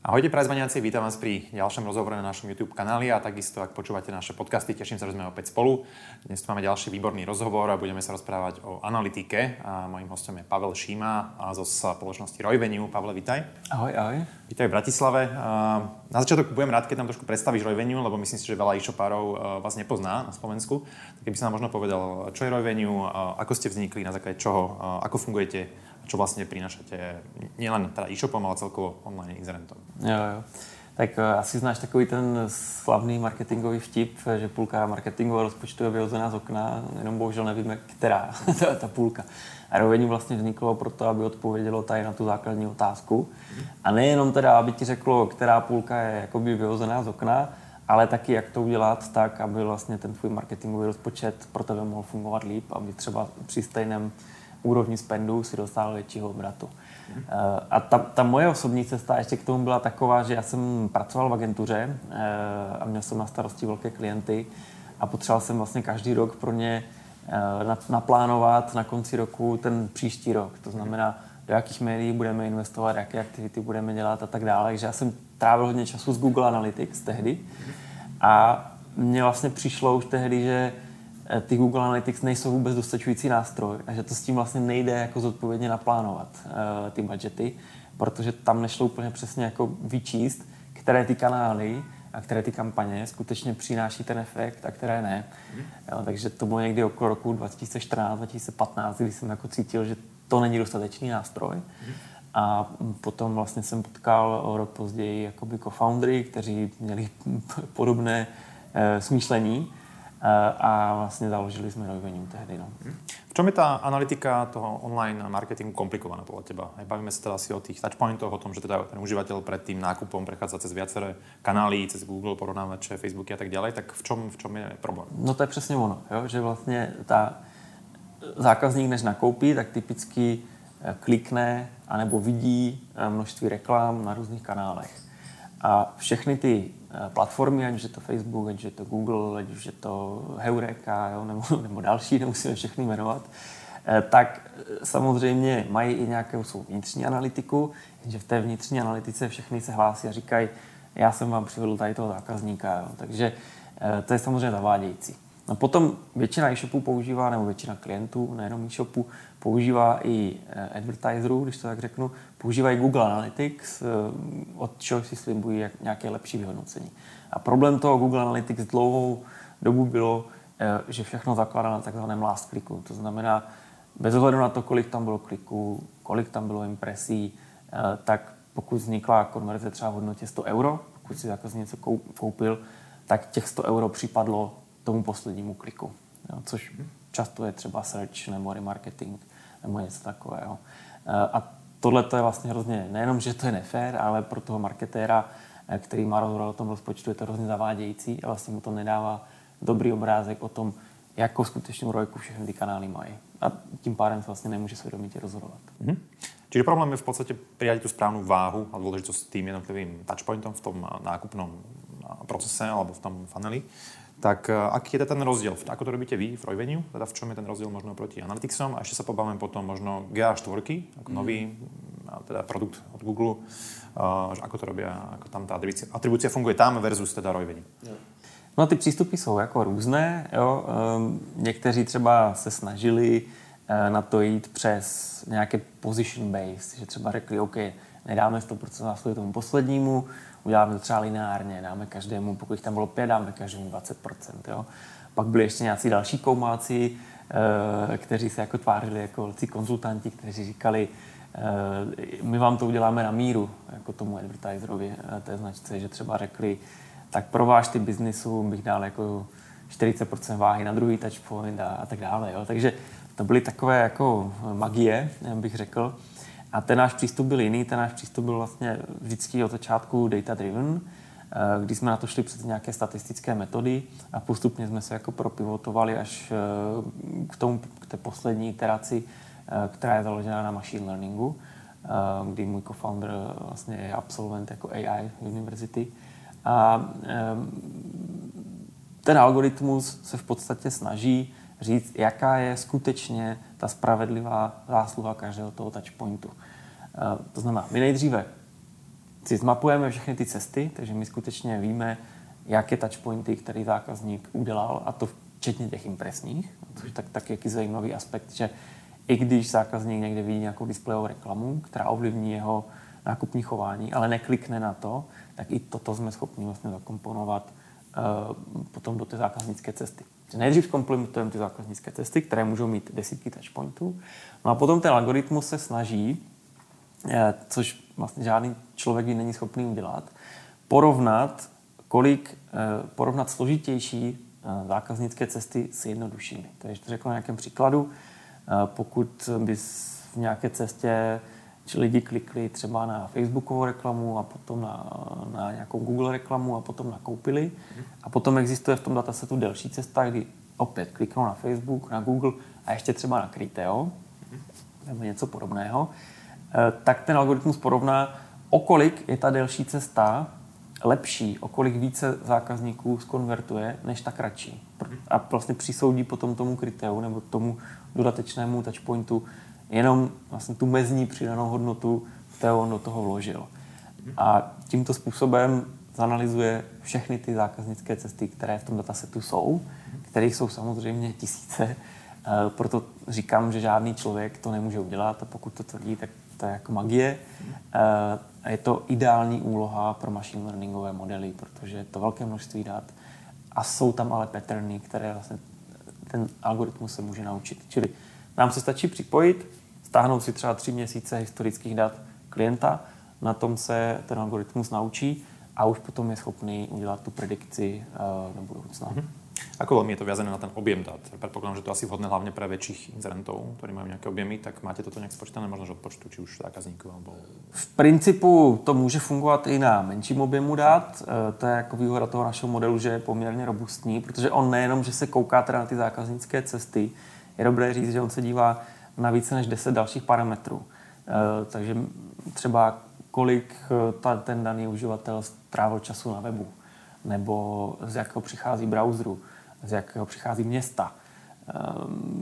Ahojte prazvaniaci, vítam vás pri ďalšom rozhovore na našom YouTube kanáli a takisto, ak počúvate naše podcasty, teším sa, že sme opäť spolu. Dnes tu máme ďalší výborný rozhovor a budeme sa rozprávať o analytike. A mojím hostom je Pavel Šíma a zo spoločnosti Royvenue. Pavle, vítaj. Ahoj, ahoj. Vítaj v Bratislave. Na začiatok budem rád, keď nám trošku predstavíš Royvenue, lebo myslím si, že veľa e-shopárov vás nepozná na Slovensku. Tak keby si nám možno povedal, čo je Royvenue, ako ste vznikli, na základe čoho, ako fungujete čo vlastně prinášate nielen teda e-shopom, ale celkovo online xrentom. Jo, jo. Tak uh, asi znáš takový ten slavný marketingový vtip, že půlka marketingového rozpočtu je vyhozená z okna, jenom bohužel nevíme, která ta, ta půlka. A rovení vlastně vzniklo proto, aby odpovědělo tady na tu základní otázku. A nejenom teda, aby ti řeklo, která půlka je jakoby vyhozená z okna, ale taky jak to udělat tak, aby vlastně ten tvůj marketingový rozpočet pro tebe mohl fungovat líp, aby třeba při stejném úrovni spendu si dostal většího obratu. Mm. A ta, ta moje osobní cesta ještě k tomu byla taková, že já jsem pracoval v agentuře eh, a měl jsem na starosti velké klienty a potřeboval jsem vlastně každý rok pro ně eh, naplánovat na konci roku ten příští rok. To znamená, do jakých médií budeme investovat, jaké aktivity budeme dělat a tak dále. Takže já jsem trávil hodně času s Google Analytics tehdy a mně vlastně přišlo už tehdy, že Eh, ty Google Analytics nejsou vůbec dostačující nástroj a že to s tím vlastně nejde jako zodpovědně naplánovat uh, ty budgety, protože tam nešlo úplně přesně jako vyčíst, které ty kanály a které ty kampaně skutečně přináší ten efekt a které ne. Mm. Jo, takže to bylo někdy okolo roku 2014-2015, kdy jsem jako cítil, že to není dostatečný nástroj. Mm. A potom vlastně jsem potkal o rok později jakoby co-foundry, kteří měli podobné e, smýšlení Eh, a vlastně založili jsme Revenue tehdy. No. V čom je ta analytika toho online marketingu komplikovaná podľa teba? Bavíme sa teda asi o tých touchpointoch, o tom, že teda ten užívateľ pred tým nákupom prechádza cez viaceré kanály, cez Google, porovnávače, Facebooky a tak ďalej, tak v čom, v čom je problém? No to je přesně ono, jo? že vlastně ta zákazník, než nakoupí, tak typicky eh, klikne anebo vidí eh, množství reklam na různých kanálech. A všechny ty platformy, ať už je to Facebook, ať už je to Google, ať už je to Heureka, jo, nebo, nebo další, nemusíme všechny jmenovat, eh, tak eh, samozřejmě mají i nějakou svou vnitřní analytiku, že v té vnitřní analytice všechny se hlásí a říkají, já jsem vám přivedl tady toho zákazníka, jo. takže to je samozřejmě zavádějící. No potom většina e-shopů používá, nebo většina klientů, nejenom e-shopů, používá i eh, advertiserů, když to tak řeknu, používají Google Analytics, eh, od čeho si slibují nějaké lepší vyhodnocení. A problém toho Google Analytics dlouhou dobu bylo, eh, že všechno zakládá na takzvaném last clicku. To znamená, bez ohledu na to, kolik tam bylo kliků, kolik tam bylo impresí, tak pokud vznikla konverze třeba v hodnotě 100 euro, pokud si zákazník něco koupil, tak těch 100 euro připadlo tomu poslednímu kliku. Jo, což často je třeba search nebo remarketing nebo něco takového. Eh, a tohle to je vlastně hrozně, nejenom, že to je nefér, ale pro toho marketéra, eh, který má rozhodovat o tom rozpočtu, je to hrozně zavádějící a vlastně mu to nedává dobrý obrázek o tom, jakou skutečnou rojku všechny ty kanály mají. A tím pádem se vlastně nemůže svědomitě rozhodovat. Mm-hmm. Čiže problém je v podstatě prijať tu správnou váhu a dôležitosť s tým jednotlivým touchpointom v tom nákupnom procese alebo v tom funneli. Tak eh, aký je ten rozdiel? Ako to robíte vy v Royvenue? Teda v čom je ten rozdiel možno proti Analyticsom? A ešte sa pobavíme potom možno GA4, ako mm. nový teda produkt od Google, uh, ako to robia, ako tam ta atribúcia, atribúcia funguje tam versus teda Royvenue. No ty přístupy jsou jako různé. Jo. Um, někteří třeba se snažili uh, na to jít přes nějaké position base, že třeba řekli, OK, nedáme 100% zásluhy tomu poslednímu, uděláme to třeba lineárně, dáme každému, pokud tam bylo pět, dáme každému 20%. Jo. Pak byli ještě nějací další koumáci, eh, kteří se jako tvářili jako velcí konzultanti, kteří říkali, eh, my vám to uděláme na míru, jako tomu advertiserovi eh, té značce, že třeba řekli, tak pro váš ty biznisu bych dal jako 40% váhy na druhý touchpoint a, a tak dále. Jo. Takže to byly takové jako magie, bych řekl. A ten náš přístup byl jiný, ten náš přístup byl vlastně vždycky od začátku data-driven, eh, když jsme na to šli přes nějaké statistické metody a postupně jsme se jako propivotovali až eh, k, tomu, k té poslední iteraci, eh, která je založena na machine learningu, kdy můj co-founder vlastně je absolvent jako AI University. A ten algoritmus se v podstatě snaží říct, jaká je skutečně ta spravedlivá zásluha každého toho touchpointu. To znamená, my nejdříve si zmapujeme všechny ty cesty, takže my skutečně víme, jaké touchpointy, který zákazník udělal, a to včetně těch impresních, což je tak, tak jaký zajímavý aspekt, že i když zákazník někde vidí nějakou displejovou reklamu, která ovlivní jeho nákupní chování, ale neklikne na to, tak i toto jsme schopni vlastně zakomponovat potom do té zákaznické cesty. Nejdřív zkomplementujeme ty zákaznické cesty, které můžou mít desítky touchpointů, no a potom ten algoritmus se snaží, eh, což vlastně žádný člověk by není schopný udělat, porovnat, kolik, eh, porovnat složitější zákaznické cesty s jednoduššími. Takže to řekl na nějakém příkladu, pokud bys v nějaké cestě lidi klikli třeba na Facebookovou reklamu a potom na, na nějakou Google reklamu a potom nakoupili. A potom existuje v tom datasetu delší cesta, kdy opět kliknou na Facebook, na Google a ještě třeba na Criteo nebo něco podobného, e, tak ten algoritmus porovná, o kolik je ta delší cesta lepší, o kolik více zákazníků skonvertuje, než ta kratší. A vlastně přisoudí potom tomu Criteu nebo tomu dodatečnému touchpointu jenom vlastně tu mezní přidanou hodnotu, kterou on do toho vložil. A tímto způsobem zanalizuje všechny ty zákaznické cesty, které v tom datasetu jsou, kterých jsou samozřejmě tisíce. E, proto říkám, že žádný člověk to nemůže udělat a pokud to tvrdí, tak to je jako magie. E, je to ideální úloha pro machine learningové modely, protože je to velké množství dat a jsou tam ale patterny, které vlastně ten algoritmus se může naučit. Čili nám se stačí připojit, stáhnout si třeba tři měsíce historických dat klienta, na tom se ten algoritmus naučí a už potom je schopný udělat tu predikci uh, do budoucna. Mm-hmm. Ako velmi je to viazané na ten objem dat? Předpokládám, že to asi vhodné hlavně pro větších inzerentů, kteří mají nějaké objemy, tak máte toto nějak spočítané možná od počtu, či už zákazníků? Nebo... V principu to může fungovat i na menším objemu dat. Eh, to je jako výhoda toho našeho modelu, že je poměrně robustní, protože on nejenom, že se kouká teda na ty zákaznické cesty, je dobré říct, že on se dívá na více než 10 dalších parametrů. Eh, takže třeba kolik eh, ta, ten daný uživatel strávil času na webu, nebo z jakého přichází browseru, z jakého přichází města, eh,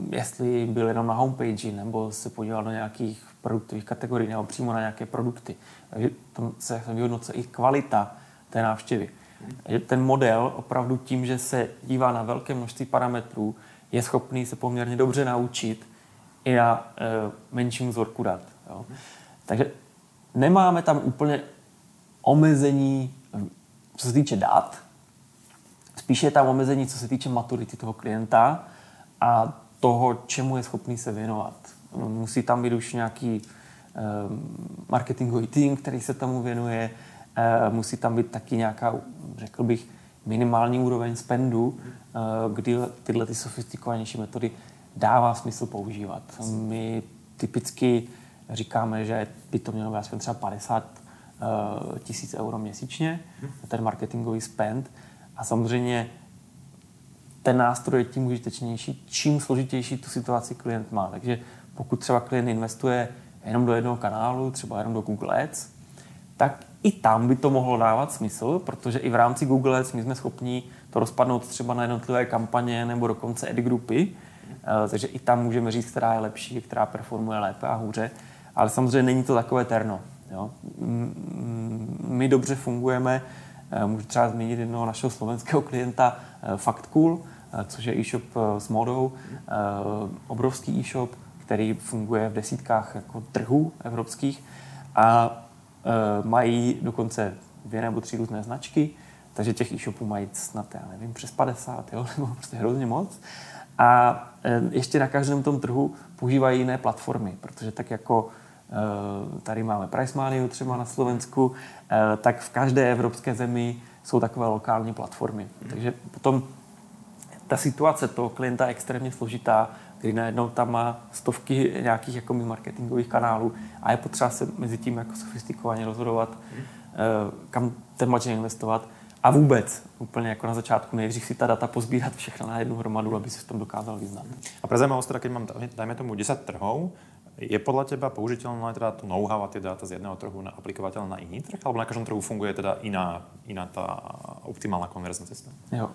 jestli byl jenom na homepage, nebo se podíval do nějakých produktových kategorií, nebo přímo na nějaké produkty. Takže tam se vyhodnocuje i kvalita té návštěvy. Ten model opravdu tím, že se dívá na velké množství parametrů, je schopný se poměrně dobře naučit i na e, menším vzorku dat. Jo. Takže nemáme tam úplně omezení, co se týče dat, spíše je tam omezení, co se týče maturity toho klienta a toho, čemu je schopný se věnovat. Musí tam být už nějaký e, marketingový tým, který se tomu věnuje, e, musí tam být taky nějaká, řekl bych, minimální úroveň spendu, kdy tyhle ty sofistikovanější metody dává smysl používat. My typicky říkáme, že by to mělo být aspoň třeba 50 eh, tisíc euro měsíčně, ten marketingový spend. A samozřejmě ten nástroj je tím užitečnější, čím složitější tu situaci klient má. Takže pokud třeba klient investuje jenom do jednoho kanálu, třeba jenom do Google Ads, tak i tam by to mohlo dávat smysl, protože i v rámci Google Ads my jsme schopni to rozpadnout třeba na jednotlivé kampaně nebo dokonce ad grupy, takže i tam můžeme říct, která je lepší, která performuje lépe a hůře. Ale samozřejmě není to takové terno. Jo. My dobře fungujeme, eh, můžu třeba zmínit jednoho našeho slovenského klienta eh, Factcool, což je e-shop s modou, obrovský e-shop, který funguje v desítkách jako trhů evropských a mají dokonce dvě nebo tři různé značky, takže těch e-shopů mají snad, já nevím, přes 50, jo, nebo prostě hrozně moc. A ještě na každém tom trhu používají jiné platformy, protože tak jako e, tady máme Pricemaniu třeba na Slovensku, e, tak v každé evropské zemi jsou takové lokální platformy. Takže potom ta situace toho klienta je extrémně složitá, kdy najednou tam má stovky nějakých jako marketingových kanálů a je potřeba se mezi tím jako sofistikovaně rozhodovat, kam ten budget investovat. A vůbec, úplně jako na začátku, nejdřív si ta data pozbírat všechno na jednu hromadu, aby se v tom dokázal vyznat. A pre zajímavost, teda, keď mám, dajme tomu 10 trhov, je podle teba použitelné teda to know-how a ty data z jedného trhu aplikovatelné na jiný trh? Alebo na každém trhu funguje teda jiná, jiná ta optimální konverzní cesta? Jo.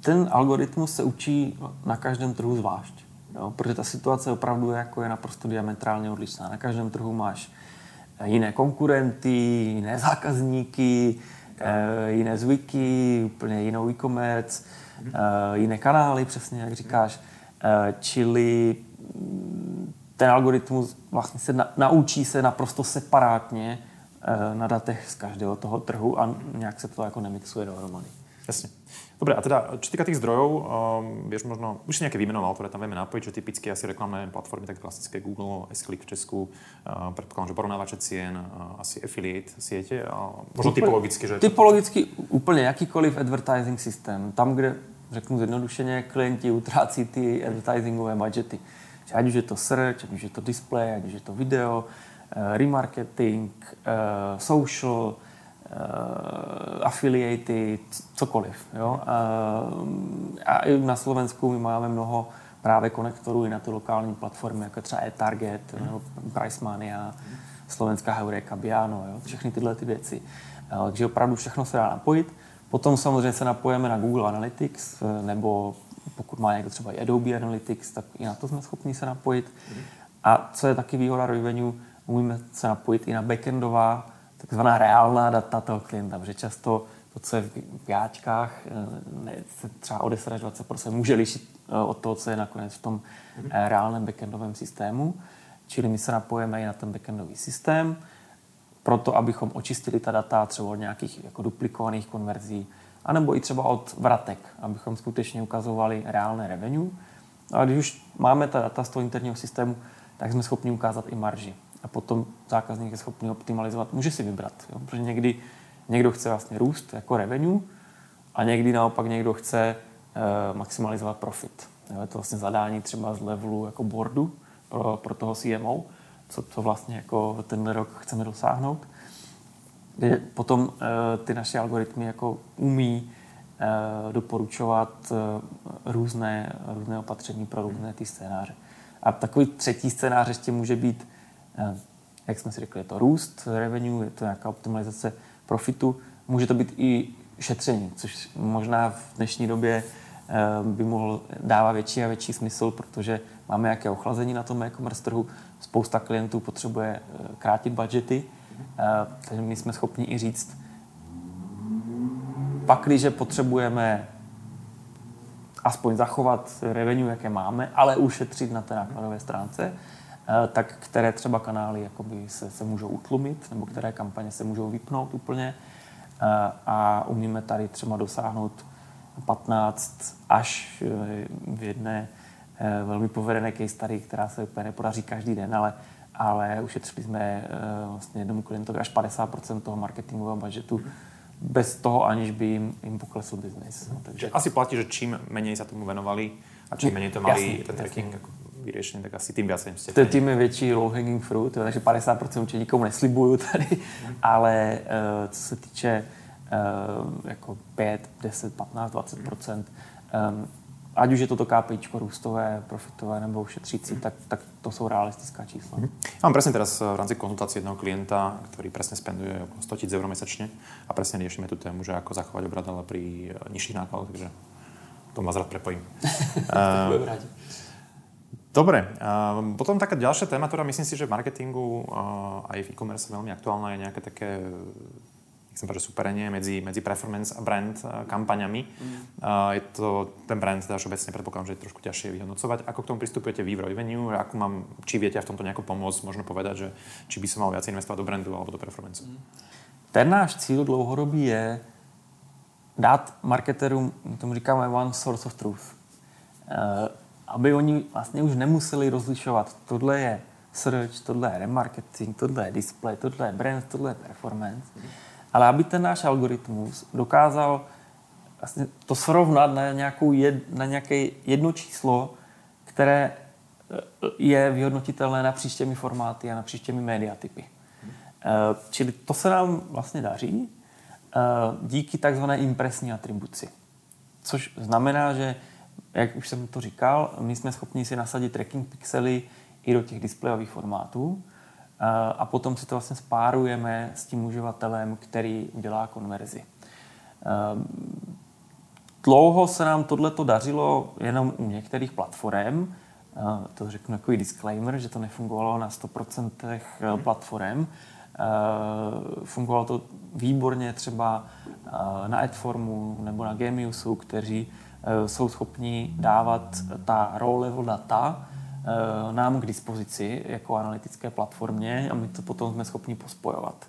Ten algoritmus se učí na každém trhu zvlášť. Jo? Protože ta situace opravdu je, jako je naprosto diametrálně odlišná. Na každém trhu máš jiné konkurenty, jiné zákazníky, eh, jiné zvyky, úplně jinou e-commerce, eh, jiné kanály, přesně jak říkáš. Eh, čili mm, ten algoritmus vlastně se na, naučí se naprosto separátně na datech z každého toho trhu a nějak se to jako nemixuje dohromady. Jasně. Dobre, a teda, čo týka tých zdrojov, um, vieš možno, už si nejaké vymenoval, ktoré tam vieme napojiť, že typicky asi reklamné platformy, tak klasické Google, S-Click v Česku, uh, predpokladám, že porovnávače cien, uh, asi affiliate siete, a možno Úplne, typologicky, že... Typologicky úplně jakýkoliv advertising systém. Tam, kde, řeknu zjednodušeně, klienti utrácí ty advertisingové budgety. Ať už je to search, ať už je to display, ať už je to video, uh, remarketing, uh, social, affiliaty, cokoliv. Jo? Uh, a i na Slovensku my máme mnoho právě konektorů i na ty lokální platformy, jako třeba e-Target, mm. nebo Pricemania, Slovenská Heureka, Biano, jo? všechny tyhle ty věci. Uh, takže opravdu všechno se dá napojit. Potom samozřejmě se napojíme na Google Analytics, nebo pokud má někdo třeba Adobe Analytics, tak i na to jsme schopni se napojit. Mm. A co je taky výhoda Revenue, umíme se napojit i na backendová takzvaná reálná data toho klienta, protože často to, co je v jáčkách, eh, ne, se třeba o 10 až 20 může lišit eh, od toho, co je nakonec v tom eh, reálném backendovém systému. Čili my se napojíme i na ten backendový systém, proto abychom očistili ta data třeba od nějakých jako duplikovaných konverzí, anebo i třeba od vratek, abychom skutečně ukazovali reálné revenue. A když už máme ta data z toho interního systému, tak jsme schopni ukázat i marži a potom zákazník je schopný optimalizovat, může si vybrat. Jo? Protože někdy někdo chce vlastně růst jako revenue a někdy naopak někdo chce e, maximalizovat profit. Jo? Je to vlastně zadání třeba z levelu jako boardu pro, pro toho CMO, co, co vlastně jako tenhle rok chceme dosáhnout. Kde potom e, ty naše algoritmy jako umí e, doporučovat různé, různé opatření pro různé ty scénáře. A takový třetí scénář ještě může být Eh, jak jsme si řekli, je to růst revenue, je to nějaká optimalizace profitu, může to být i šetření, což možná v dnešní době eh, by mohlo dávat větší a větší smysl, protože máme nějaké ochlazení na tom e-commerce trhu, spousta klientů potřebuje eh, krátit budgety, takže my jsme schopni i říct, pak, když potřebujeme aspoň zachovat revenue, jaké máme, ale ušetřit na té nákladové stránce, Eh, tak které třeba kanály jakoby se, se můžou utlumit, nebo které kampaně se můžou vypnout úplně. Eh, a umíme tady třeba dosáhnout 15 až eh, v jedné velmi povedené case study, která se úplně nepodaří každý den, ale, ale ušetřili jsme vlastně jednomu klientovi až 50% toho marketingového budžetu bez toho, aniž by jim, jim poklesl biznis. No, takže... Asi platí, že čím méně se tomu venovali a čím méně to mali jasný, ten tracking jasný. jako vyřešený, tak asi tím víc jste. To je větší low hanging fruit, takže 50% určitě nikomu neslibuju tady, ale uh, co se týče uh, jako 5, 10, 15, 20%, um, ať už je to to KPIčko růstové, profitové nebo ušetřící, mm. tak, tak to jsou realistická čísla. Mm. mám presne teraz v rámci konzultácie jednoho klienta, ktorý presne spenduje okolo 100 000 eur mesačne a presne riešime tú tému, že ako zachovať obrad, ale pri nižších nákladoch, takže to vás rád prepojím. uh, Dobre, potom taká ďalšia téma, ktorá myslím si, že v marketingu uh, aj v e-commerce veľmi aktuálna je nejaké také nechcem povedať, superenie medzi, medzi performance a brand kampaňami. Mm. Uh, je to ten brand, teda obecne predpokladám, že je trošku ťažšie vyhodnocovať. Ako k tomu pristupujete vy v Royvenue? Ako mám, či viete v tomto nejako pomôcť, možno povedať, že či by som mal viac investovať do brandu alebo do performance? Mm. Ten náš cíl dlouhodobý je dát marketerům, tomu říkáme one source of truth. Uh, aby oni vlastně už nemuseli rozlišovat, tohle je search, tohle je remarketing, tohle je display, tohle je brand, tohle je performance, ale aby ten náš algoritmus dokázal vlastně to srovnat na, nějakou jed, na nějaké jedno číslo, které eh, je vyhodnotitelné na příštěmi formáty a na příštěmi mediatypy. Eh, čili to se nám vlastně daří eh, díky takzvané impresní atribuci. Což znamená, že jak už jsem to říkal, my jsme schopni si nasadit tracking pixely i do těch displejových formátů a potom si to vlastně spárujeme s tím uživatelem, který dělá konverzi. Dlouho se nám tohleto dařilo jenom u některých platform, to řeknu takový disclaimer, že to nefungovalo na 100% platform, Fungovalo to výborně třeba na Adformu nebo na Geniusu, kteří jsou schopni dávat ta row level data nám k dispozici jako analytické platformě a my to potom jsme schopni pospojovat.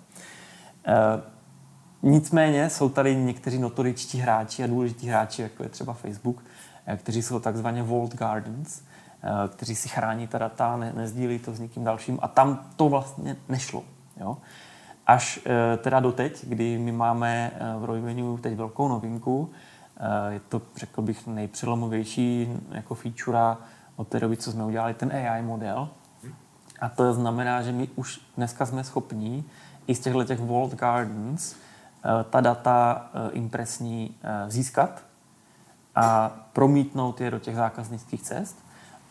Nicméně jsou tady někteří notoričtí hráči a důležití hráči, jako je třeba Facebook, eh, kteří jsou takzvaně walled gardens, eh, kteří si chrání ta data, ne, nezdílí to s nikým dalším a tam to vlastně nešlo. Jo? Až eh, teda doteď, kdy my máme v Roivenu teď velkou novinku, je to, řekl bych, nejpřelomovější jako feature od té doby, co jsme udělali ten AI model. A to znamená, že my už dneska jsme schopní i z těchto těch walled gardens Eh, ta data eh, impresní eh, získat a promítnout je do těch zákaznických cest.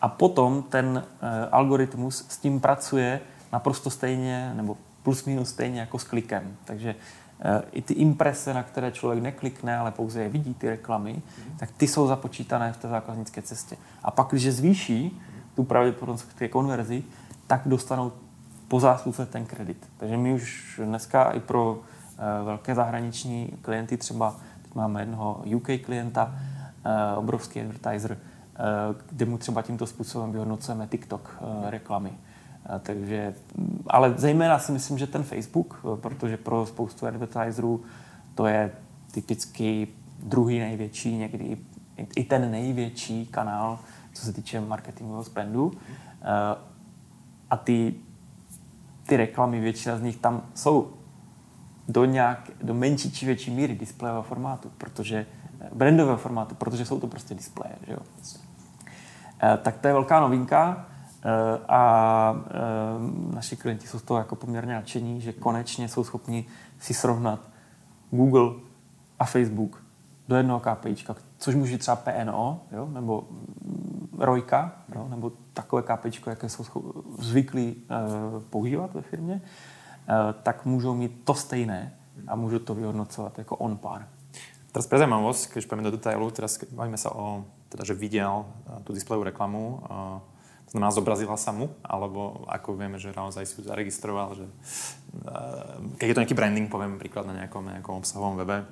A potom ten algoritmus s tím pracuje naprosto stejně, nebo plus minus stejně jako s klikem. Takže i ty imprese, na které člověk neklikne, ale pouze je vidí, ty reklamy, mm. tak ty jsou započítané v té zákaznické cestě. A pak, když zvýší tu pravděpodobnost k té konverzi, tak dostanou po zásluze ten kredit. Takže my už dneska i pro Eh, velké zahraniční klienty, třeba teď máme jednoho UK klienta, eh, obrovský advertiser, eh, kde mu třeba tímto způsobem vyhodnocujeme TikTok reklamy. Takže, mm, ale zejména si myslím, že ten Facebook, protože pro spoustu advertiserů to je typicky druhý největší, někdy i ten největší kanál, co se týče marketingového spendu. A ty, ty reklamy, většina z nich tam jsou do, nějak, do menší či větší míry displejového formátu, protože brandového formátu, protože jsou to prostě displeje. Že jo? Eh, tak to je velká novinka a naši klienti jsou z toho jako poměrně nadšení, že konečně jsou schopni si srovnat Google a Facebook do jednoho KPIčka, což může třeba PNO, jo? nebo Rojka, jo? nebo takové KPIčko, jaké jsou zvyklí používat ve firmě. Eh, tak můžou mít to stejné a můžu to vyhodnocovat jako on par. Teraz pre zaujímavosť, keď pojďme do detailu, teraz bavíme sa o, teda, že viděl eh, tu displejovú reklamu, eh, znamená, zobrazila sa mu, alebo ako vieme, že naozaj si ju zaregistroval, že keď je to nejaký branding, poviem príklad na nejakom, nejakom obsahovom webe.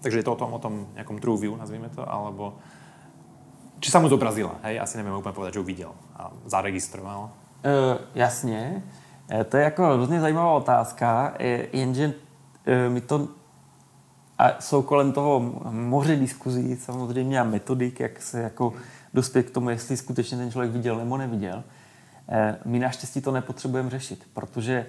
Takže je to o tom, o tom nejakom true view, nazvime to, alebo či sa mu zobrazila, hej, asi neviem úplne povedať, že ju videl a zaregistroval. Uh, jasně. Eh, to je jako hrozně zajímavá otázka, jenže eh, mi to a jsou kolem toho moře diskuzí samozřejmě a metodik, jak se jako dospět k tomu, jestli skutečně ten člověk viděl nebo neviděl. Eh, my naštěstí to nepotřebujeme řešit, protože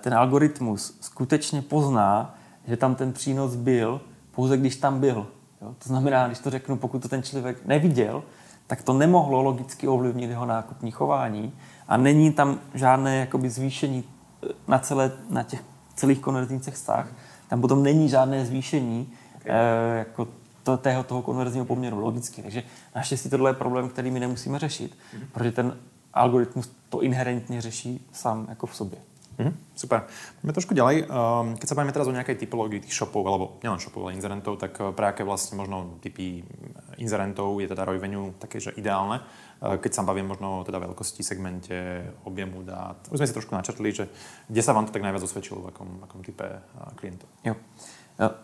ten algoritmus skutečně pozná, že tam ten přínos byl, pouze když tam byl. Jo? To znamená, když to řeknu, pokud to ten člověk neviděl, tak to nemohlo logicky ovlivnit jeho nákupní chování a není tam žádné jakoby zvýšení eh, na, celé, na těch celých konverzních cestách. Tam potom není žádné zvýšení okay. eh, jako to, tého, toho konverzního poměru, logicky. Takže naštěstí tohle je problém, který my nemusíme řešit, mm-hmm. protože ten algoritmus to inherentně řeší sám jako v sobě. Mm, super. Poďme trošku ďalej. Um, keď sa bavíme teraz o nejakej typológii tých shopov, alebo nielen shopov, ale inzerentov, tak eh, pre aké vlastne možno typy inzerentov je teda Roivenu také, že ideálne? Eh, keď sa bavím možno o teda veľkosti, segmente, objemu dát. Už sme si trošku načrtli, že kde sa vám to tak najviac osvedčilo, v akom, v akom type eh, klientů? Jo.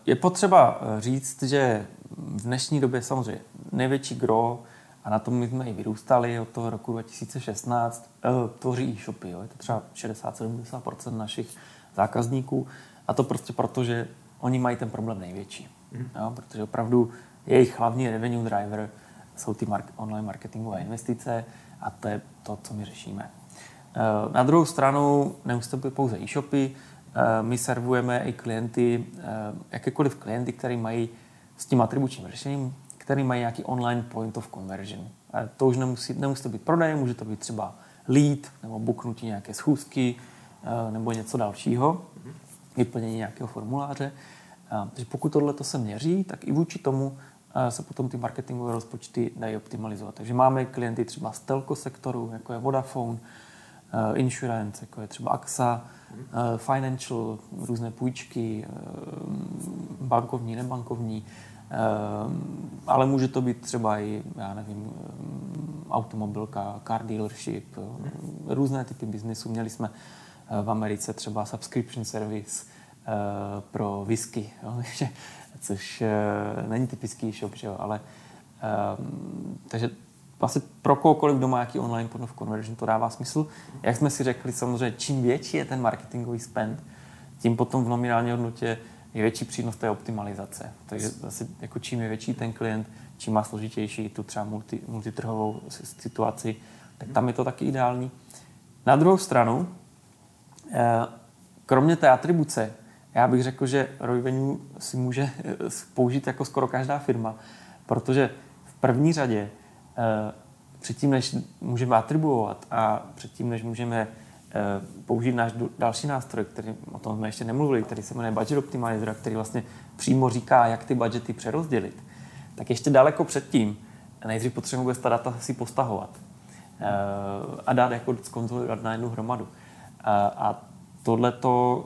Je potřeba říct, že v dnešní době samozřejmě největší gro a na tom my jsme i vyrůstali od toho roku 2016, eh, tvoří e-shopy. Jo. Je to třeba 60-70% našich zákazníků. A to prostě proto, že oni mají ten problém největší. Mm. Jo, protože opravdu jejich hlavní revenue driver jsou ty mark- online marketingové investice a to je to, co my řešíme. Eh, na druhou stranu neustupují pouze e-shopy, eh, my servujeme i klienty, jakékoliv klienty, které mají s tím atribučním řešením který mají nějaký online point of conversion. A to už nemusí, nemusí to být prodej, může to být třeba lead nebo booknutí nějaké schůzky eh, nebo něco dalšího, vyplnění nějakého formuláře. Takže pokud tohle to se měří, tak i vůči tomu eh, se potom ty marketingové rozpočty dají optimalizovat. Takže máme klienty třeba z telko sektoru, jako je Vodafone, eh, insurance, jako je třeba AXA, financial, různé půjčky, bankovní, nebankovní, ale může to být třeba i, já nevím, automobilka, car dealership, různé typy biznesu. Měli jsme v Americe třeba subscription service pro whisky, což není typický shop, že jo? ale takže vlastně pro kohokoliv, kdo má nějaký online of conversion, to dává smysl. Jak jsme si řekli, samozřejmě, čím větší je ten marketingový spend, tím potom v nominální hodnotě je větší přínos té optimalizace. Takže zase jako čím je větší ten klient, čím má složitější tu třeba multi, multitrhovou situaci, tak tam je to taky ideální. Na druhou stranu, eh, kromě té atribuce, já bych řekl, že Royvenue si může eh, použít jako skoro každá firma, protože v první řadě předtím, než můžeme atribuovat a předtím, než můžeme použít náš další nástroj, který o tom jsme ještě nemluvili, který se jmenuje Budget Optimizer, který vlastně přímo říká, jak ty budgety přerozdělit, tak ještě daleko předtím nejdřív potřebujeme vůbec ta data si postahovat a dát jako skonzolidovat na jednu hromadu. A tohle to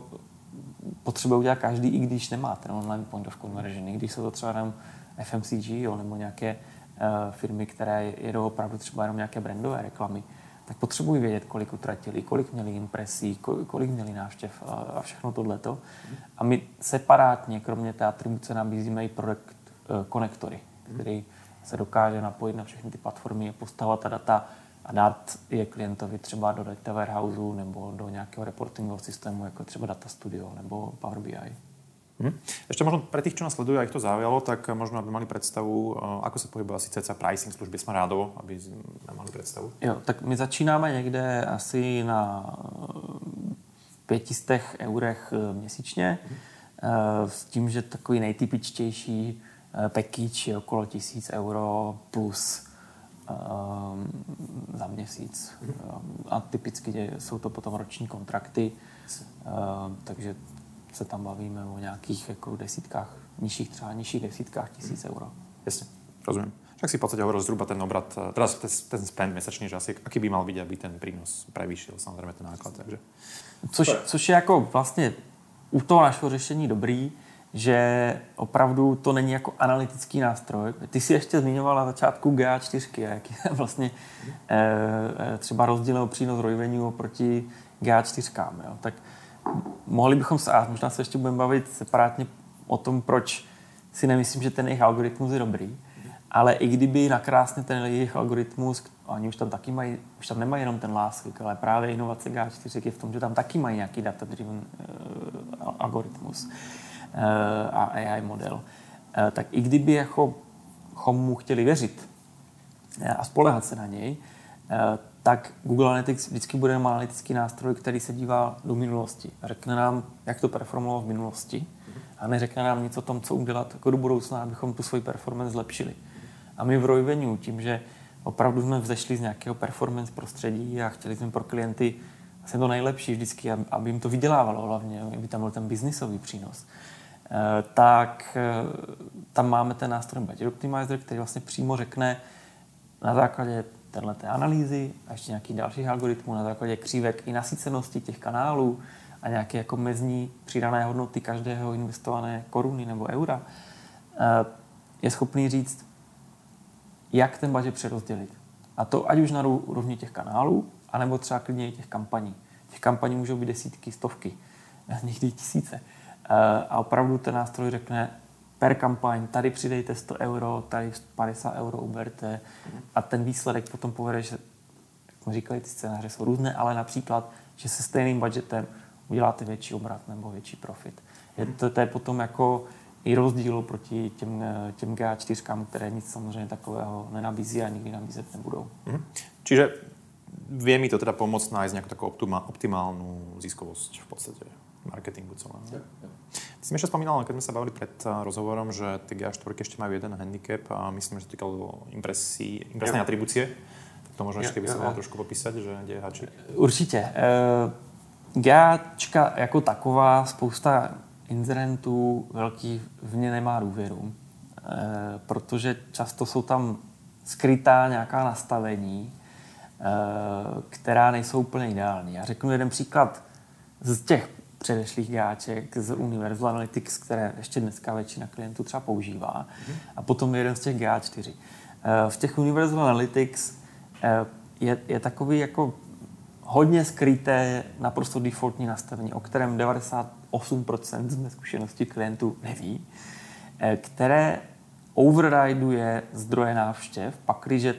potřebuje udělat každý, i když nemá ten online point of conversion, i když jsou to třeba jenom FMCG jo, nebo nějaké firmy, které jedou opravdu třeba jenom nějaké brandové reklamy, tak potřebují vědět, kolik utratili, kolik měli impresí, kolik měli návštěv a, všechno tohleto. A my separátně, kromě té atribuce, nabízíme i produkt uh, konektory, který se dokáže napojit na všechny ty platformy a postavovat ta data a dát je klientovi třeba do data warehouse nebo do nějakého reportingového systému, jako třeba Data Studio nebo Power BI. Hmm. Ešte možno pre tých, čo nás sledujú, ak to zaujalo, tak možno aby mali predstavu, eh, ako sa pohybuje asi cca pricing služby Smarádovo, aby mali predstavu. Jo, tak my začínáme někde asi na 500 eh, eurech eh, měsíčně, hmm. s tím, že takový nejtypičtější package je okolo 1000 euro plus za měsíc. A typicky jsou to potom roční kontrakty, takže se tam bavíme o nějakých jako desítkách, nižších třeba nižších desítkách tisíc euro. Jasně, rozumím. Však si v podstate hovoril zhruba ten obrat, eh, teda ten spend mesačný, že asi aký by mal byť, aby ten prínos prevýšil samozřejmě ten náklad. Takže... Což, což je jako vlastně u toho našeho řešení dobrý, že opravdu to není jako analytický nástroj. Ty si ještě zmiňoval na začátku GA4, jak je vlastně e, třeba rozdíl přínos Royvenue oproti GA4. Jo. Tak mohli bychom se, a možná se ještě budeme bavit separátně o tom, proč si nemyslím, že ten jejich algoritmus je dobrý, ale i kdyby nakrásně ten jejich algoritmus, oni už tam taky mají, už tam nemají jenom ten lásky, ale právě inovace G4 je v tom, že tam taky mají nějaký data-driven uh, algoritmus. Eh, a AI model, eh, tak i kdyby jako mu chtěli věřit a spolehat se na něj, tak Google Analytics vždycky bude analytický nástroj, který se dívá do minulosti. Řekne nám, jak to performovalo v minulosti a neřekne nám nic o tom, co udělat jako do budoucna, abychom tu svoji performance zlepšili. A my v Royvenue, tím, že opravdu jsme vzešli z nějakého performance prostředí a chtěli jsme pro klienty vlastně to nejlepší vždycky, aby jim to vydělávalo hlavně, aby tam byl ten biznisový přínos, Eh, tak eh, tam máme ten nástroj Budget Optimizer, který vlastně přímo řekne na základě téhle analýzy a ještě nějakých dalších algoritmů, na základě křívek i nasycenosti těch kanálů a nějaké jako mezní přidané hodnoty každého investované koruny nebo eura, eh, je schopný říct, jak ten budget přerozdělit. A to ať už na úrovni těch kanálů, anebo třeba klidně i těch kampaní. Těch kampaní můžou být desítky, stovky, někdy tisíce. Eh, a opravdu ten nástroj řekne per kampaň, tady přidejte 100 euro, tady 50 euro uberte a ten výsledek potom povede, že jak jsme říkali, ty scénáře jsou různé, ale například, že se stejným budgetem uděláte větší obrat nebo větší profit. Je to, to je potom jako i rozdíl proti těm, těm GA4, které nic samozřejmě takového nenabízí a nikdy nabízet nebudou. Mm. Čiže vie mi to teda pomoct nájsť nejakú takú optimálnu ziskovosť v podstate marketingu celého. Ja, ja. Ty si mi ešte spomínal, keď sme sa bavili pred eh, rozhovorom, že tie GA4 ešte majú jeden handicap a myslím, že to týkalo impresí, impresnej ja. atribúcie. Tak to možno ještě by se mohla trošku popísat, že kde je hačík. Určitě. Uh, GAčka jako taková, spousta inzerentů velkých v ně nemá důvěru, e, protože často jsou tam skrytá nějaká nastavení, která nejsou úplně ideální. Já řeknu jeden příklad z těch předešlých gáček z Universal Analytics, které ještě dneska většina klientů třeba používá. Mm-hmm. A potom jeden z těch GA4. Eh, v těch Universal Analytics eh, je, je takový jako hodně skryté, naprosto defaultní nastavení, o kterém 98% z zkušeností klientů neví, eh, které overriduje zdroje návštěv, pakliže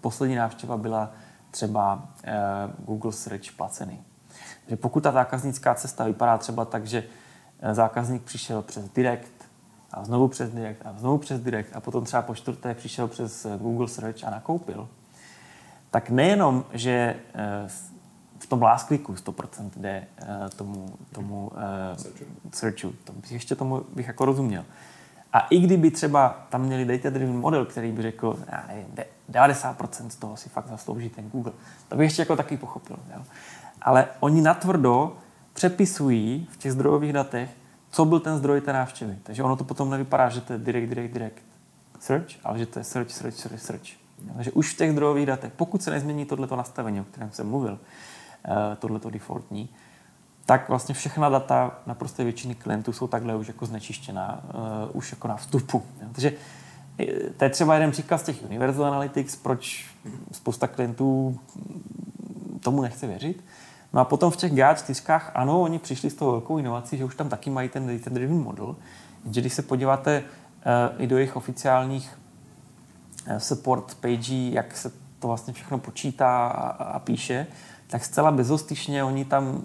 poslední návštěva byla třeba Google Search placený. Takže pokud ta zákaznická cesta vypadá třeba tak, že zákazník přišel přes Direct a znovu přes Direct a znovu přes Direct a potom třeba po čtvrté přišel přes Google Search a nakoupil, tak nejenom, že eh, v tom last clicku 100% jde eh, tomu, tomu uh, searchu, to bych ještě tomu bych jako rozuměl. A i kdyby třeba tam měli data-driven model, který by řekl, já nevím, 90% z toho si fakt zaslouží ten Google, to bych ještě jako taky pochopil. Jo? Ale oni natvrdo přepisují v těch zdrojových datech, co byl ten zdroj té návštěvy. Takže ono to potom nevypadá, že to je direct, direct, direct search, ale že to je search, search, search, search. Takže už v těch zdrojových datech, pokud se nezmění tohleto nastavení, o kterém jsem mluvil, eh, tohleto defaultní, tak vlastně všechna data na prosté většiny klientů jsou takhle už jako znečištěná, uh, už jako na vstupu. Takže eh, to je třeba jeden příklad z těch Universal Analytics, proč spousta klientů tomu nechce věřit. No a potom v těch GA4, ano, oni přišli s tou velkou inovací, že už tam taky mají ten data-driven model, že když se podíváte uh, i do jejich oficiálních Eh, support page, jak se to vlastně všechno počítá a, a píše, tak zcela bezostyšně oni tam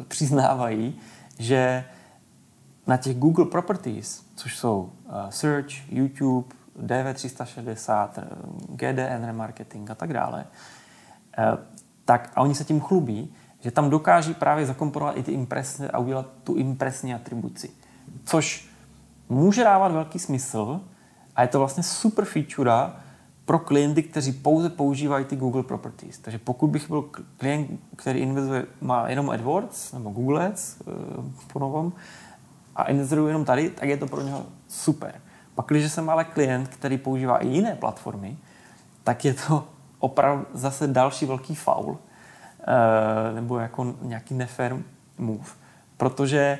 e, přiznávají, že na těch Google Properties, což jsou e, Search, YouTube, DV360, GDN remarketing a tak dále, e, tak a oni se tím chlubí, že tam dokáží právě zakomponovat i ty impresně a udělat tu impresní atribuci. Což může dávat velký smysl, a je to vlastně super feature pro klienty, kteří pouze používají ty Google Properties. Takže pokud bych byl klient, který investuje, má jenom AdWords nebo Google Ads eh, po novom a investuje jenom tady, tak je to pro něho super. Pak, když jsem ale klient, který používá i jiné platformy, tak je to opravdu zase další velký faul nebo jako nějaký nefair move, protože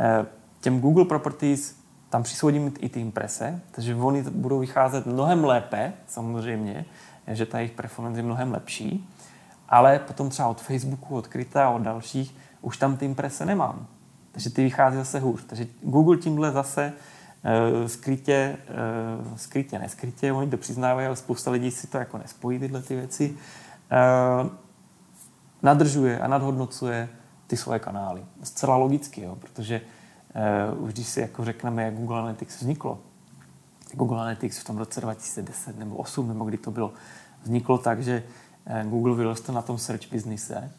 eh, těm Google Properties tam přisvodím i ty imprese, takže oni budou vycházet mnohem lépe, samozřejmě, že ta jejich performance je mnohem lepší, ale potom třeba od Facebooku, od Kryta od dalších už tam ty imprese nemám. Takže ty vychází zase hůř. Takže Google tímhle zase uh, skrytě, uh, skrytě, neskrytě, oni to přiznávají, ale spousta lidí si to jako nespojí tyhle ty věci, uh, nadržuje a nadhodnocuje ty svoje kanály. Zcela logicky, jo, protože uh, už když si jako řekneme, jak Google Analytics vzniklo, Google Analytics v tom roce 2010 nebo 8, nebo kdy to bylo, vzniklo tak, že eh, Google vyrostl na tom search biznise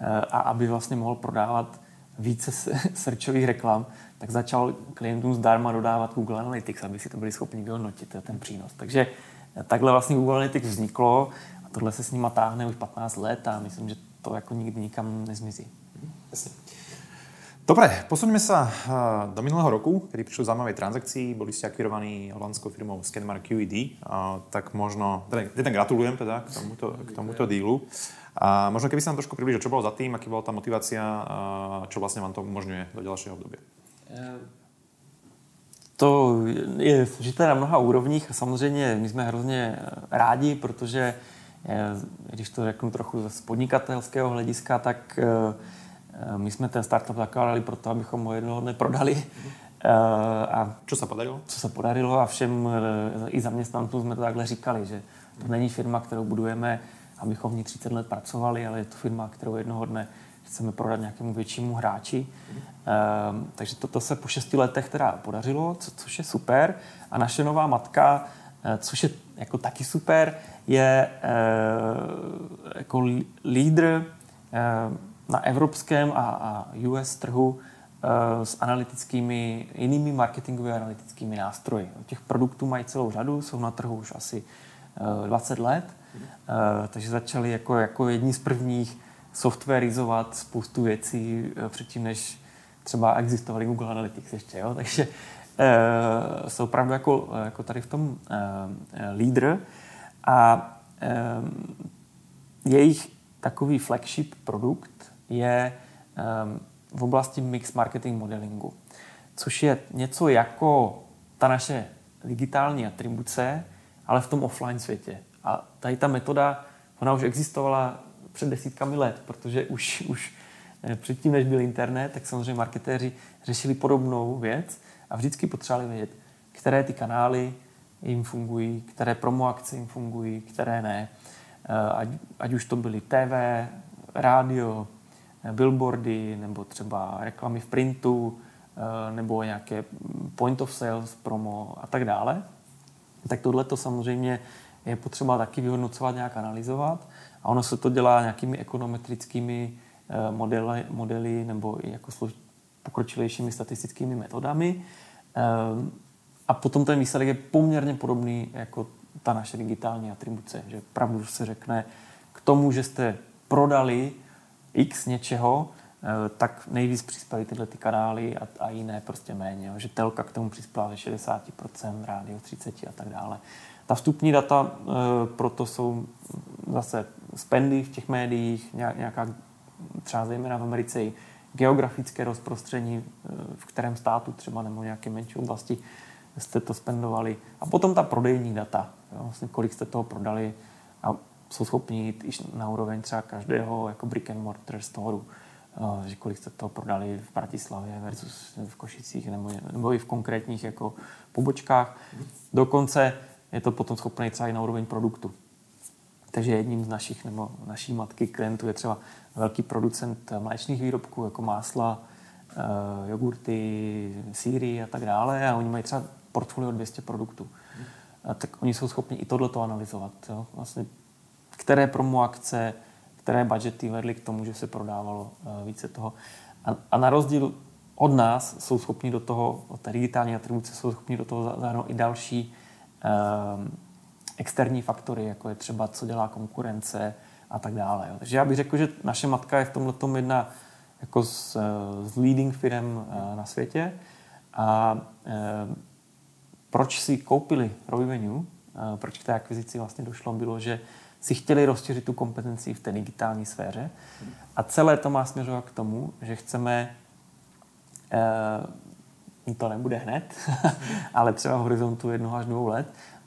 eh, a aby vlastně mohl prodávat více searchových reklam, tak začal klientům zdarma dodávat Google Analytics, aby si to byli schopni vyhodnotit, ten přínos. Takže takhle vlastně Google Analytics vzniklo a tohle se s nima táhne už 15 let a myslím, že to jako nikdy nikam nezmizí. Jasně. Dobre, posuňme sa eh, do minulého roku, kedy prišli zaujímavé transakcii, boli ste akvirovaní holandskou firmou Scanmark QED, tak možno, teda, teda gratulujem teda k tomuto, k tomuto dílu. A možno keby sa nám trošku približil, čo bolo za tým, aký bola tá motivácia, čo vlastne vám to umožňuje do ďalšieho obdobia. To je složité na mnoha úrovních a samozřejmě my jsme hrozně rádi, protože když to řeknu trochu z podnikatelského hlediska, tak Eh, my jsme ten startup zakládali proto, abychom ho jednoho dne prodali. Eh, a co se podarilo? Co se podarilo a všem eh, i zaměstnancům jsme to takhle říkali, že to není firma, kterou budujeme, abychom v ní 30 let pracovali, ale je to firma, kterou jednoho dne chceme prodat nějakému většímu hráči. Mm. takže toto to se po šesti letech teda podařilo, co, což je super. A naše nová matka, což je jako taky super, je jako lídr na evropském a, a US trhu s analytickými, jinými marketingovými analytickými nástroji. Těch produktů mají celou řadu, jsou na trhu už asi uh, eh, 20 let, takže začali jako, jako jedni z prvních softwarizovat spoustu věcí předtím, než třeba existovaly Google Analytics ještě. Jo? Takže jsou opravdu jako, jako tady v tom uh, lídr a jejich takový flagship produkt je v oblasti mix marketing modelingu, což je něco jako ta naše digitální atribuce, ale v tom offline světě. A tady ta metoda, ona už existovala před desítkami let, protože už, už eh, předtím, než byl internet, tak samozřejmě marketéři řešili podobnou věc a vždycky potřebovali vědět, které ty kanály jim fungují, které promo akce jim fungují, které ne. Eh, ať, ať už to byly TV, rádio, billboardy, nebo třeba reklamy v printu, nebo nějaké point of sales, promo a tak dále. Tak tohle to samozřejmě je potřeba taky vyhodnocovat, nějak analyzovat. A ono se to dělá nějakými ekonometrickými eh, modely, modely nebo i jako pokročilejšími statistickými metodami. Eh, a potom ten výsledek je poměrně podobný jako ta naše digitální atribuce, že pravdu se řekne k tomu, že jste prodali x něčeho, eh, tak nejvíc přispěly tyhle ty kanály a, a jiné prostě méně. Že telka k tomu přispěla ve 60%, rádio 30% a tak dále. Ta vstupní data e, proto jsou zase spendy v těch médiích, nějaká třeba zejména v Americe geografické rozprostření, e, v kterém státu třeba nebo nějaké menší oblasti jste to spendovali. A potom ta prodejní data, jo, vlastně kolik jste toho prodali a jsou schopni jít i na úroveň třeba každého jako brick and mortar store, e, že kolik jste toho prodali v Bratislavě versus v Košicích nebo, nebo i v konkrétních jako pobočkách. Dokonce je to potom schopné třeba i na úroveň produktu. Takže jedním z našich nebo naší matky klientů je třeba velký producent mléčných výrobků, jako másla, eh, jogurty, síry a tak dále a oni mají třeba portfolio 200 produktů. A tak oni jsou schopni i tohleto analyzovat. Jo? Vlastně, které promo akce, které budgety vedly k tomu, že se prodávalo eh, více toho. A, a na rozdíl od nás jsou schopni do toho, od té digitální atribuce, jsou schopni do toho zahrnout i další Ehm, externí faktory, jako je třeba, co dělá konkurence a tak dále. Jo. Takže já bych řekl, že naše matka je v tomhle tom jedna jako z, z leading firm eh, na světě. A e, proč si koupili Revenue, e, proč k té akvizici vlastně došlo, bylo, že si chtěli rozšířit tu kompetenci v té digitální sféře. A celé to má směřovat k tomu, že chceme e, to nebude hned, ale třeba v horizontu jednoho až dvou let, eh,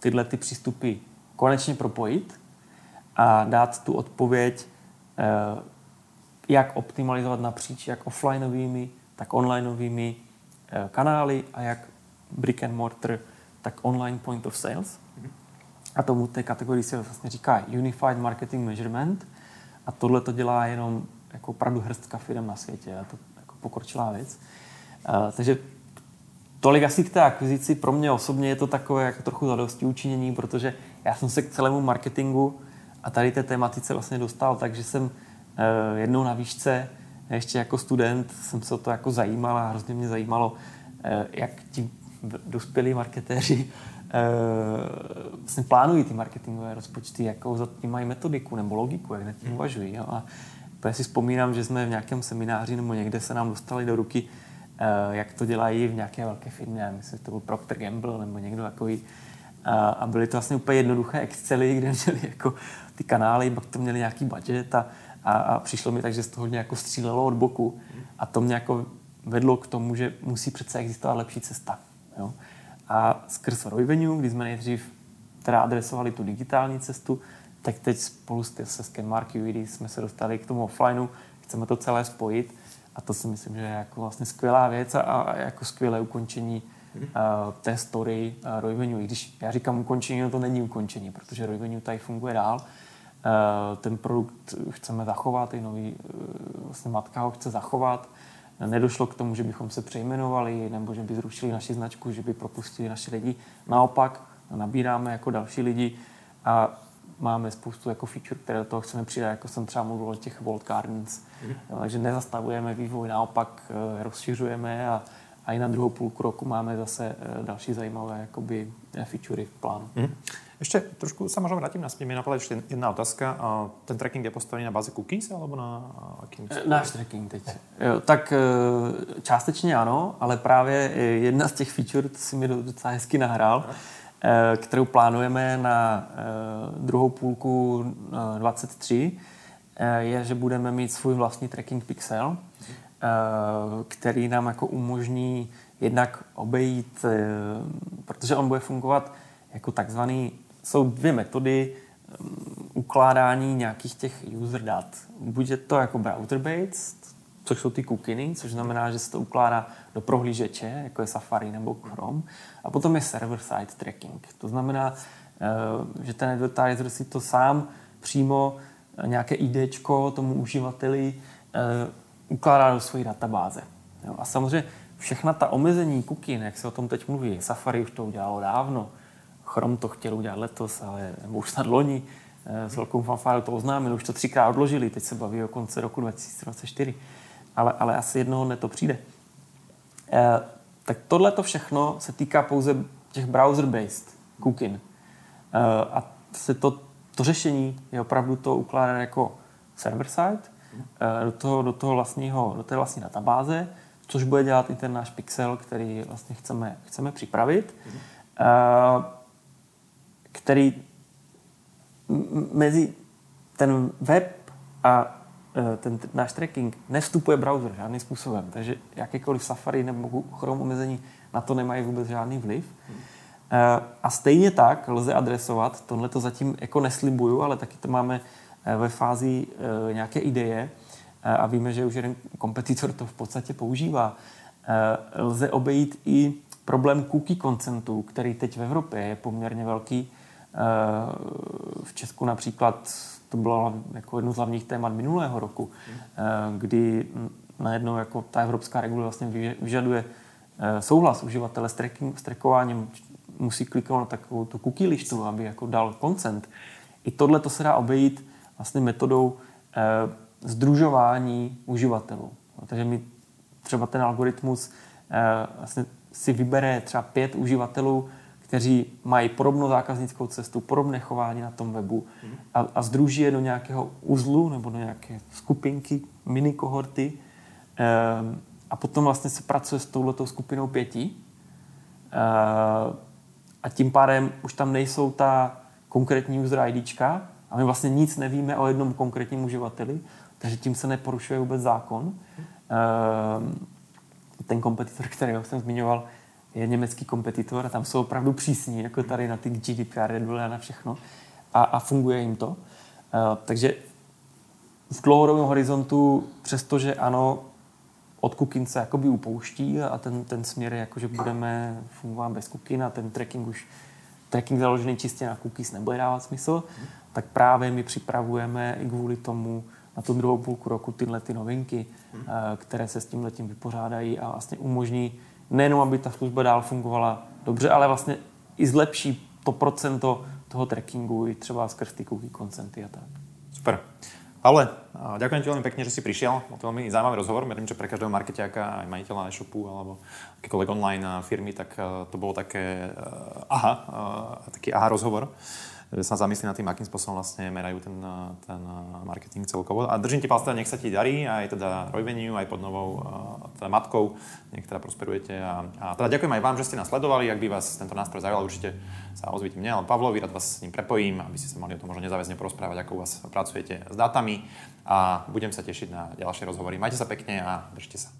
tyhle ty přístupy konečně propojit a dát tu odpověď, eh, jak optimalizovat napříč jak offlineovými, tak onlineovými eh, kanály a jak brick and mortar, tak online point of sales. A tomu té kategorii se vlastně říká Unified Marketing Measurement a tohle to dělá jenom jako opravdu hrstka firm na světě. A to jako pokročilá věc. Uh, takže tolik asi k té akvizici. Pro mě osobně je to takové jako trochu zadosti učinění, protože já jsem se k celému marketingu a tady té tematice vlastně dostal, takže jsem uh, jednou na výšce, ještě jako student, jsem se o to jako zajímal a hrozně mě zajímalo, uh, jak ti dospělí marketéři uh, vlastně plánují ty marketingové rozpočty, jakou za tím mají metodiku nebo logiku, jak nad tím uvažují. Jo? A já si vzpomínám, že jsme v nějakém semináři nebo někde se nám dostali do ruky Eh, jak to dělají v nějaké velké firmě, myslím, že to byl Procter Gamble nebo někdo takový. A byly to vlastně úplně jednoduché Excely, kde měli jako ty kanály, pak to měli nějaký budget a, a, a přišlo mi tak, že z toho hodně jako střílelo od boku. A to mě jako vedlo k tomu, že musí přece existovat lepší cesta. Jo? A skrz Revenue, kdy jsme nejdřív teda adresovali tu digitální cestu, tak teď spolu se Scanmark UID jsme se dostali k tomu offlineu, chceme to celé spojit a to si myslím, že je jako vlastně skvělá věc a, a jako skvělé ukončení uh, té story uh, Revenue. I když já říkám ukončení, no to není ukončení, protože Revenue tady funguje dál. Uh, ten produkt chceme zachovat, i nový uh, vlastně matka ho chce zachovat. Nedošlo k tomu, že bychom se přejmenovali nebo že by zrušili naši značku, že by propustili naši lidi. Naopak nabíráme jako další lidi a máme spoustu jako feature, které do toho chceme přidat, jako jsem třeba mluvil o těch World Gardens. Mm. Jo, takže nezastavujeme vývoj, naopak uh, rozšiřujeme a, a i na druhou půlku roku máme zase uh, další zajímavé jakoby, eh, featurey v plánu. Mm. Ještě trošku se možná vrátím na Mě napadla ještě jedna otázka. Ten tracking je postavený na bázi cookies alebo na jakým Náš tracking teď. Jo, tak částečně ano, ale právě jedna z těch feature, to si mi docela hezky nahrál, Eh, kterou plánujeme na eh, druhou půlku 23, eh, je, že budeme mít svůj vlastní tracking pixel, který nám jako umožní jednak obejít, protože on bude fungovat jako takzvaný, jsou dvě metody ukládání nějakých těch user dat. Buď je to jako browser-based, což jsou ty kukiny, což znamená, že se to ukládá do prohlížeče, jako je Safari nebo Chrome. A potom je server-side tracking. To znamená, eh, že ten advertiser si to sám přímo eh, nějaké ID tomu uživateli eh, ukládá do své databáze. A samozřejmě všechna ta omezení kukin, jak se o tom teď mluví, Safari už to udělalo dávno, Chrome to chtěl udělat letos, ale nebo už snad loni, s velkou fanfárou to oznámili, už to třikrát odložili, teď se baví o konce roku 2024 ale, ale asi jednoho dne to přijde. E, tak tohle to všechno se týká pouze těch browser-based cooking. E, a se to, to řešení je opravdu to ukládat jako server-side e, do, toho, do, toho vlastního, do té vlastní databáze, což bude dělat i ten náš pixel, který vlastně chceme, chceme připravit, který mezi ten web a Eh, ten náš tracking nevstupuje browser žádným způsobem, takže jakýkoliv Safari nebo Chrome omezení na to nemají vůbec žádný vliv. Hmm. A stejně tak lze adresovat, tohle to zatím jako neslibuju, ale taky to máme eh, ve fázi nějaké ideje a víme, že už jeden kompetitor to v podstatě používá. Lze obejít i problém cookie koncentu, který teď v Evropě je poměrně velký. V Česku například to bylo jako jedno z hlavních témat minulého roku, hmm. kdy najednou jako ta evropská regulace vlastně vyžaduje eh, souhlas uživatele s, tracking, s trackováním, musí kliknout na takovou tu cookie listu, aby jako dal consent. I tohle to se dá obejít vlastně metodou eh, združování uživatelů. Takže mi třeba ten algoritmus eh, vlastně si vybere třeba pět uživatelů, kteří mají podobnou zákaznickou cestu, podobné chování na tom webu a, a združí je do nějakého uzlu nebo do nějaké skupinky, mini kohorty ehm, a potom vlastně se pracuje s touhletou skupinou pěti ehm, a tím pádem už tam nejsou ta konkrétní user IDčka a my vlastně nic nevíme o jednom konkrétním uživateli, takže tím se neporušuje vůbec zákon. Ehm, ten kompetitor, kterého jsem zmiňoval, je německý kompetitor a tam jsou opravdu přísní, jako tady na ty GDPR, Red Bull a na všechno. A, a funguje jim to. Uh, takže v dlouhodobém horizontu, přestože ano, od cookin se jakoby upouští a ten, ten směr je jako, že budeme fungovat bez cookin a ten tracking už tracking založený čistě na cookies nebude dávat smysl, tak právě my připravujeme i kvůli tomu na tu druhou půlku roku tyhle ty novinky, hmm. které se s tím letím vypořádají a vlastně umožní nejenom, aby ta služba dál fungovala dobře, ale vlastně i zlepší to procento toho trackingu i třeba skrz ty cookie koncenty a tak. Super. Ale ďakujem ti veľmi pekne, že si prišiel. Bol to veľmi zaujímavý rozhovor. Verím, že pre každého marketiaka, aj majiteľa e-shopu alebo akýkoľvek online firmy, tak to bolo také aha, taký aha rozhovor sa zamyslí nad tým, akým spôsobom vlastne merajú ten, ten marketing celkovo. A držím ti palce, nech sa ti darí, aj teda Royvenue, aj pod novou teda matkou, nech teda prosperujete. A, a teda ďakujem aj vám, že ste nás sledovali. Ak by vás tento nástroj zaujal, určite sa ozvíte mne, ale Pavlovi, rád vás s ním prepojím, aby ste sa mohli o tom možno nezáväzne porozprávať, ako u vás pracujete s dátami. A budem sa tešiť na ďalšie rozhovory. Majte sa pekne a držte sa.